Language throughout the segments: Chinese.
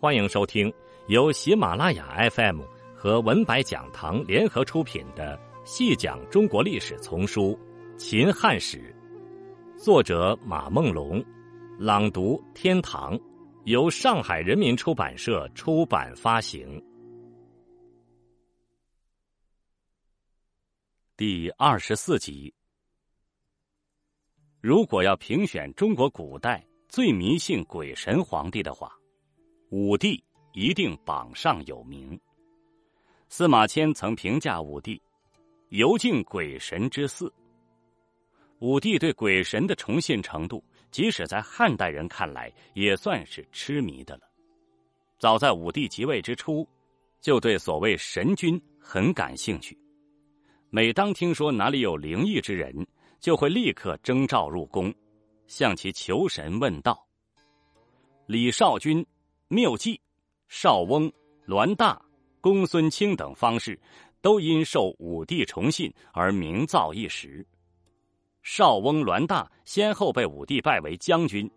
欢迎收听由喜马拉雅 FM 和文白讲堂联合出品的《细讲中国历史丛书·秦汉史》，作者马梦龙，朗读天堂，由上海人民出版社出版发行。第二十四集，如果要评选中国古代最迷信鬼神皇帝的话，武帝一定榜上有名。司马迁曾评价武帝：“犹敬鬼神之祀。”武帝对鬼神的崇信程度，即使在汉代人看来，也算是痴迷的了。早在武帝即位之初，就对所谓神君很感兴趣。每当听说哪里有灵异之人，就会立刻征召入宫，向其求神问道。李少君。缪季、少翁、栾大、公孙卿等方士，都因受武帝崇信而名噪一时。少翁栾大先后被武帝拜为将军，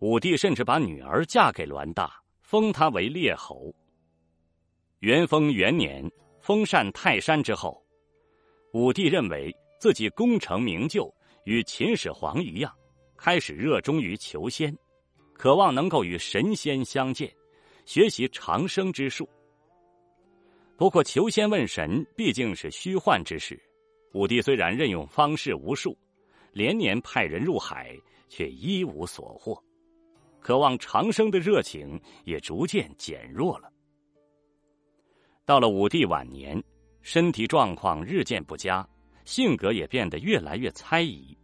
武帝甚至把女儿嫁给栾大，封他为列侯。元丰元年封禅泰山之后，武帝认为自己功成名就，与秦始皇一样，开始热衷于求仙。渴望能够与神仙相见，学习长生之术。不过求仙问神毕竟是虚幻之事，武帝虽然任用方士无数，连年派人入海，却一无所获，渴望长生的热情也逐渐减弱了。到了武帝晚年，身体状况日渐不佳，性格也变得越来越猜疑。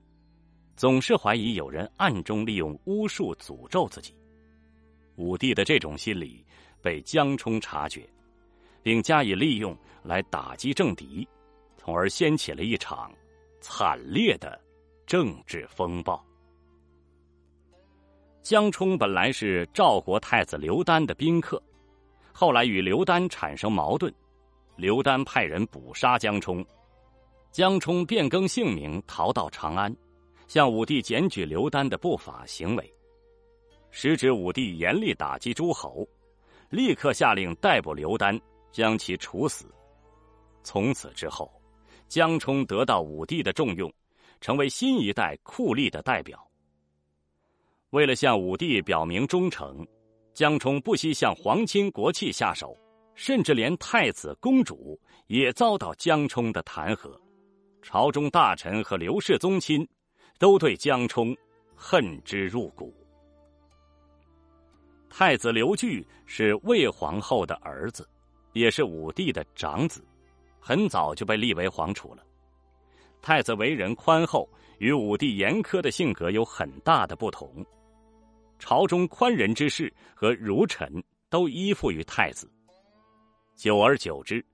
总是怀疑有人暗中利用巫术诅咒自己。武帝的这种心理被江充察觉，并加以利用来打击政敌，从而掀起了一场惨烈的政治风暴。江充本来是赵国太子刘丹的宾客，后来与刘丹产生矛盾，刘丹派人捕杀江充，江充变更姓名逃到长安。向武帝检举刘丹的不法行为，时值武帝严厉打击诸侯，立刻下令逮捕刘丹，将其处死。从此之后，江充得到武帝的重用，成为新一代酷吏的代表。为了向武帝表明忠诚，江充不惜向皇亲国戚下手，甚至连太子、公主也遭到江充的弹劾。朝中大臣和刘氏宗亲。都对江充恨之入骨。太子刘据是魏皇后的儿子，也是武帝的长子，很早就被立为皇储了。太子为人宽厚，与武帝严苛的性格有很大的不同。朝中宽仁之士和儒臣都依附于太子，久而久之，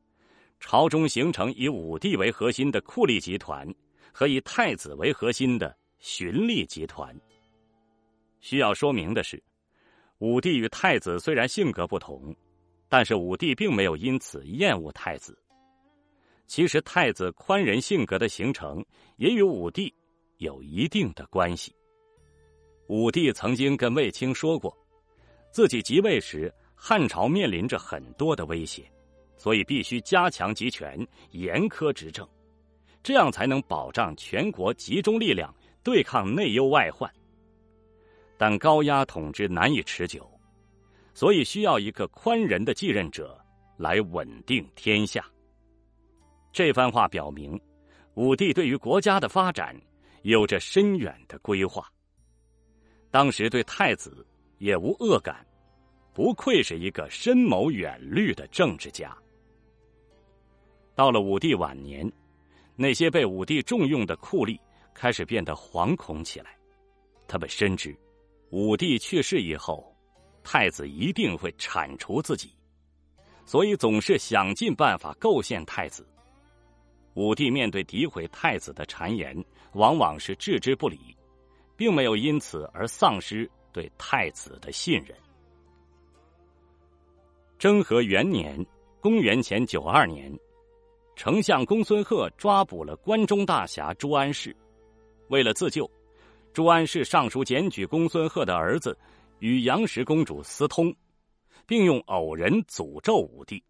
朝中形成以武帝为核心的酷吏集团。和以太子为核心的荀吏集团。需要说明的是，武帝与太子虽然性格不同，但是武帝并没有因此厌恶太子。其实，太子宽仁性格的形成也与武帝有一定的关系。武帝曾经跟卫青说过，自己即位时汉朝面临着很多的威胁，所以必须加强集权，严苛执政。这样才能保障全国集中力量对抗内忧外患。但高压统治难以持久，所以需要一个宽仁的继任者来稳定天下。这番话表明，武帝对于国家的发展有着深远的规划。当时对太子也无恶感，不愧是一个深谋远虑的政治家。到了武帝晚年。那些被武帝重用的酷吏开始变得惶恐起来，他们深知，武帝去世以后，太子一定会铲除自己，所以总是想尽办法构陷太子。武帝面对诋毁太子的谗言，往往是置之不理，并没有因此而丧失对太子的信任。征和元年（公元前九二年）。丞相公孙贺抓捕了关中大侠朱安世，为了自救，朱安世上书检举公孙贺的儿子与杨氏公主私通，并用偶人诅咒武帝。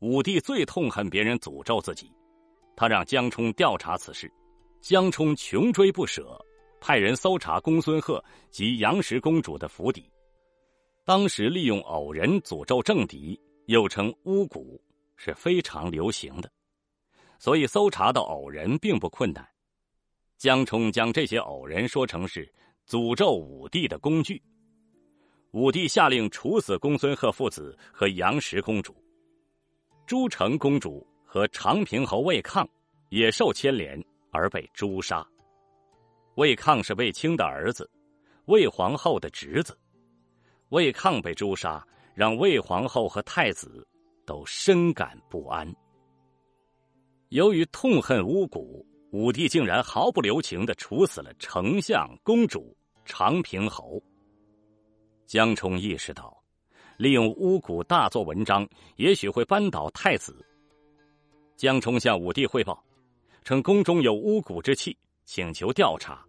武帝最痛恨别人诅咒自己，他让江充调查此事，江充穷追不舍，派人搜查公孙贺及杨氏公主的府邸。当时利用偶人诅咒政敌，又称巫蛊，是非常流行的，所以搜查到偶人并不困难。江冲将这些偶人说成是诅咒武帝的工具。武帝下令处死公孙贺父子和杨氏公主，朱成公主和长平侯魏抗也受牵连而被诛杀。魏抗是卫青的儿子，魏皇后的侄子。魏抗被诛杀，让魏皇后和太子都深感不安。由于痛恨巫蛊，武帝竟然毫不留情的处死了丞相、公主、长平侯。江充意识到，利用巫蛊大做文章，也许会扳倒太子。江充向武帝汇报，称宫中有巫蛊之气，请求调查，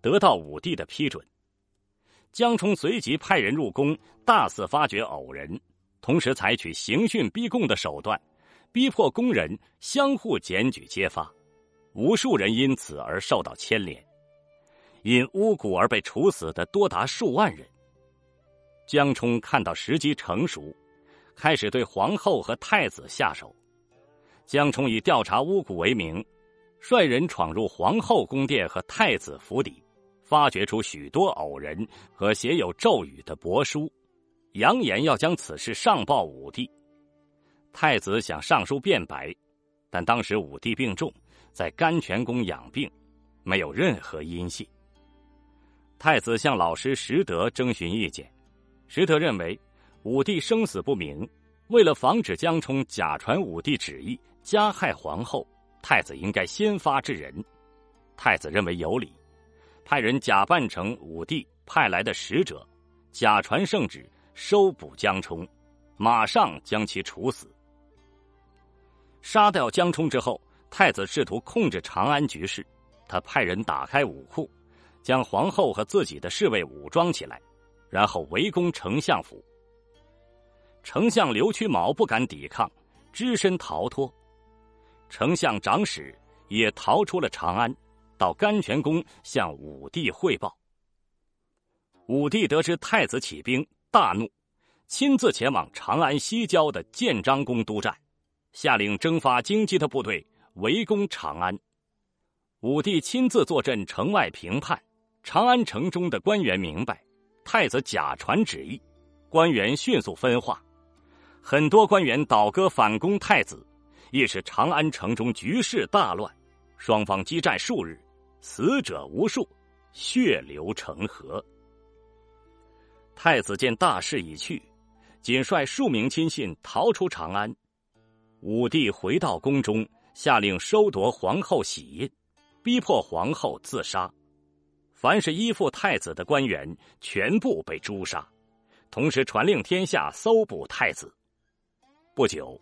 得到武帝的批准。江充随即派人入宫，大肆发掘偶人，同时采取刑讯逼供的手段，逼迫宫人相互检举揭发，无数人因此而受到牵连，因巫蛊而被处死的多达数万人。江冲看到时机成熟，开始对皇后和太子下手。江冲以调查巫蛊为名，率人闯入皇后宫殿和太子府邸。发掘出许多偶人和写有咒语的帛书，扬言要将此事上报武帝。太子想上书辩白，但当时武帝病重，在甘泉宫养病，没有任何音信。太子向老师石德征询意见，石德认为武帝生死不明，为了防止江充假传武帝旨意加害皇后，太子应该先发制人。太子认为有理。派人假扮成武帝派来的使者，假传圣旨收捕江冲，马上将其处死。杀掉江冲之后，太子试图控制长安局势，他派人打开武库，将皇后和自己的侍卫武装起来，然后围攻丞相府。丞相刘屈毛不敢抵抗，只身逃脱，丞相长史也逃出了长安。到甘泉宫向武帝汇报。武帝得知太子起兵，大怒，亲自前往长安西郊的建章宫督战，下令征发京畿的部队围攻长安。武帝亲自坐镇城外评判，长安城中的官员明白太子假传旨意，官员迅速分化，很多官员倒戈反攻太子，亦使长安城中局势大乱，双方激战数日。死者无数，血流成河。太子见大势已去，仅率数名亲信逃出长安。武帝回到宫中，下令收夺皇后玺印，逼迫皇后自杀。凡是依附太子的官员，全部被诛杀。同时传令天下搜捕太子。不久，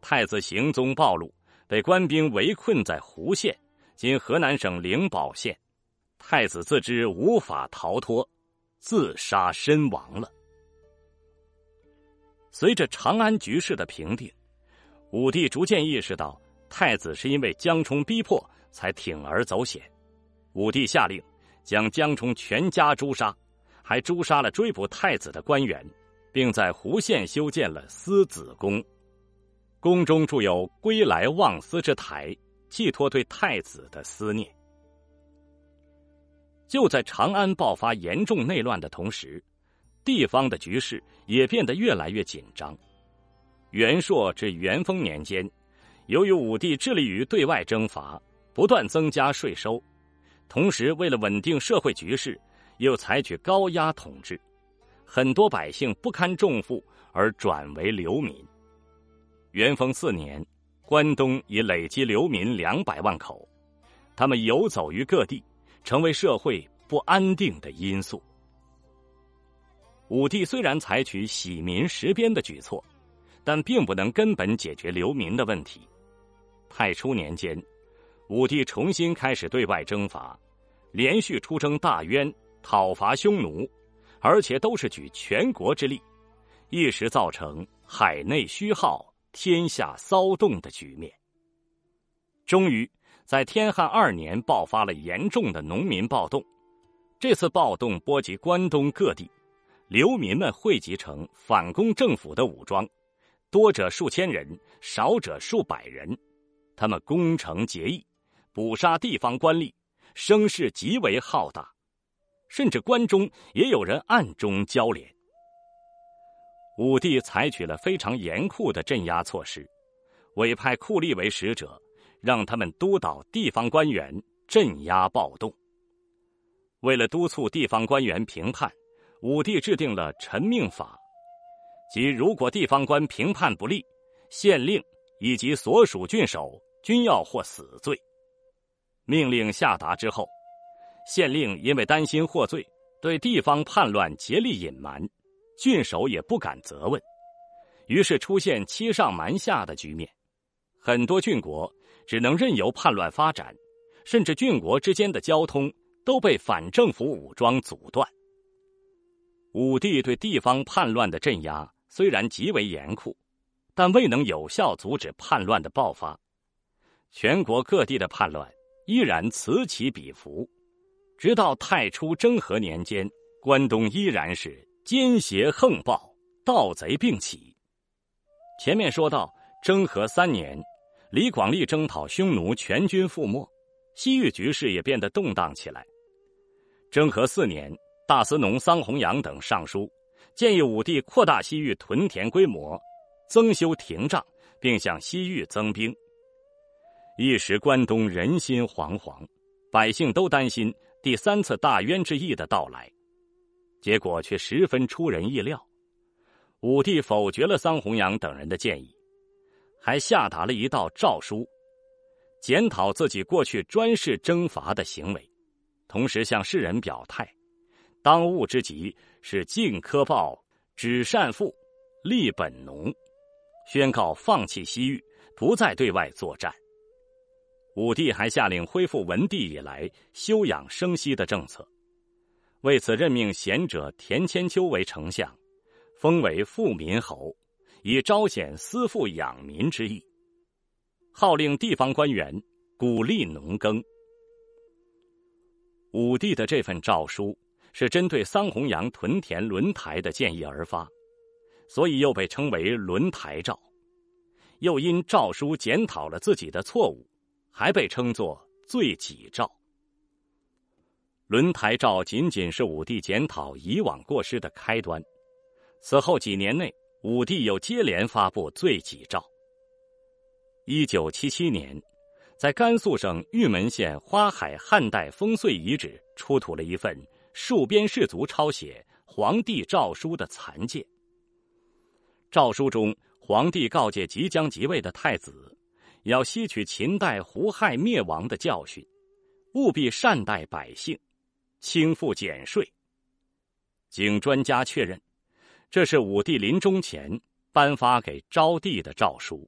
太子行踪暴露，被官兵围困在湖县。今河南省灵宝县，太子自知无法逃脱，自杀身亡了。随着长安局势的平定，武帝逐渐意识到太子是因为江充逼迫才铤而走险。武帝下令将江充全家诛杀，还诛杀了追捕太子的官员，并在胡县修建了思子宫，宫中筑有归来望思之台。寄托对太子的思念。就在长安爆发严重内乱的同时，地方的局势也变得越来越紧张。元朔至元丰年间，由于武帝致力于对外征伐，不断增加税收，同时为了稳定社会局势，又采取高压统治，很多百姓不堪重负而转为流民。元丰四年。关东已累积流民两百万口，他们游走于各地，成为社会不安定的因素。武帝虽然采取洗民实边的举措，但并不能根本解决流民的问题。太初年间，武帝重新开始对外征伐，连续出征大渊，讨伐匈奴，而且都是举全国之力，一时造成海内虚耗、天下骚动的局面。终于，在天汉二年爆发了严重的农民暴动。这次暴动波及关东各地，流民们汇集成反攻政府的武装，多者数千人，少者数百人。他们攻城劫役，捕杀地方官吏，声势极为浩大，甚至关中也有人暗中交联。武帝采取了非常严酷的镇压措施，委派酷吏为使者。让他们督导地方官员镇压暴动。为了督促地方官员评判，武帝制定了臣命法，即如果地方官评判不利，县令以及所属郡守均要获死罪。命令下达之后，县令因为担心获罪，对地方叛乱竭力隐瞒，郡守也不敢责问，于是出现欺上瞒下的局面，很多郡国。只能任由叛乱发展，甚至郡国之间的交通都被反政府武装阻断。武帝对地方叛乱的镇压虽然极为严酷，但未能有效阻止叛乱的爆发。全国各地的叛乱依然此起彼伏，直到太初征和年间，关东依然是奸邪横暴、盗贼并起。前面说到征和三年。李广利征讨匈奴，全军覆没，西域局势也变得动荡起来。征和四年，大司农桑弘羊等上书，建议武帝扩大西域屯田规模，增修亭障，并向西域增兵。一时关东人心惶惶，百姓都担心第三次大渊之役的到来。结果却十分出人意料，武帝否决了桑弘羊等人的建议。还下达了一道诏书，检讨自己过去专事征伐的行为，同时向世人表态：当务之急是尽苛暴、止善赋、立本农，宣告放弃西域，不再对外作战。武帝还下令恢复文帝以来休养生息的政策，为此任命贤者田千秋为丞相，封为富民侯。以彰显私富养民之意，号令地方官员鼓励农耕。武帝的这份诏书是针对桑弘羊屯田轮台的建议而发，所以又被称为轮台诏。又因诏书检讨了自己的错误，还被称作罪己诏。轮台诏仅仅是武帝检讨以往过失的开端，此后几年内。武帝又接连发布罪己诏。一九七七年，在甘肃省玉门县花海汉代烽燧遗址出土了一份戍边士卒抄写皇帝诏书的残件。诏书中，皇帝告诫即将即位的太子，要吸取秦代胡亥灭亡的教训，务必善待百姓，轻赋减税。经专家确认。这是武帝临终前颁发给昭帝的诏书，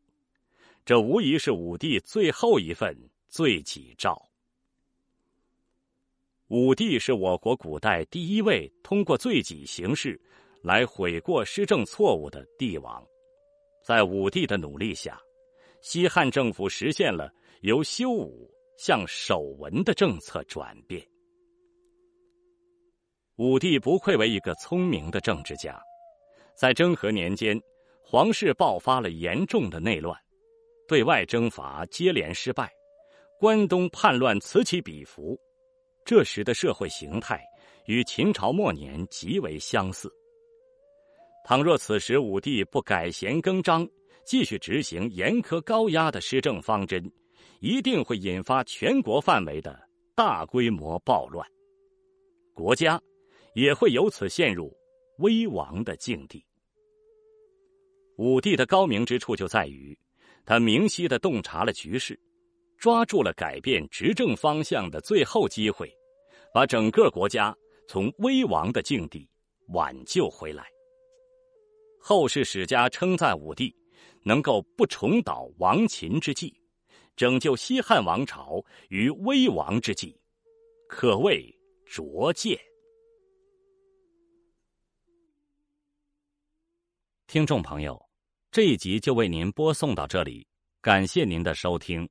这无疑是武帝最后一份罪己诏。武帝是我国古代第一位通过罪己形式来悔过施政错误的帝王，在武帝的努力下，西汉政府实现了由修武向守文的政策转变。武帝不愧为一个聪明的政治家。在征和年间，皇室爆发了严重的内乱，对外征伐接连失败，关东叛乱此起彼伏。这时的社会形态与秦朝末年极为相似。倘若此时武帝不改弦更张，继续执行严苛高压的施政方针，一定会引发全国范围的大规模暴乱，国家也会由此陷入危亡的境地。武帝的高明之处就在于，他明晰的洞察了局势，抓住了改变执政方向的最后机会，把整个国家从危亡的境地挽救回来。后世史家称赞武帝能够不重蹈亡秦之计，拯救西汉王朝于危亡之际，可谓卓见。听众朋友，这一集就为您播送到这里，感谢您的收听。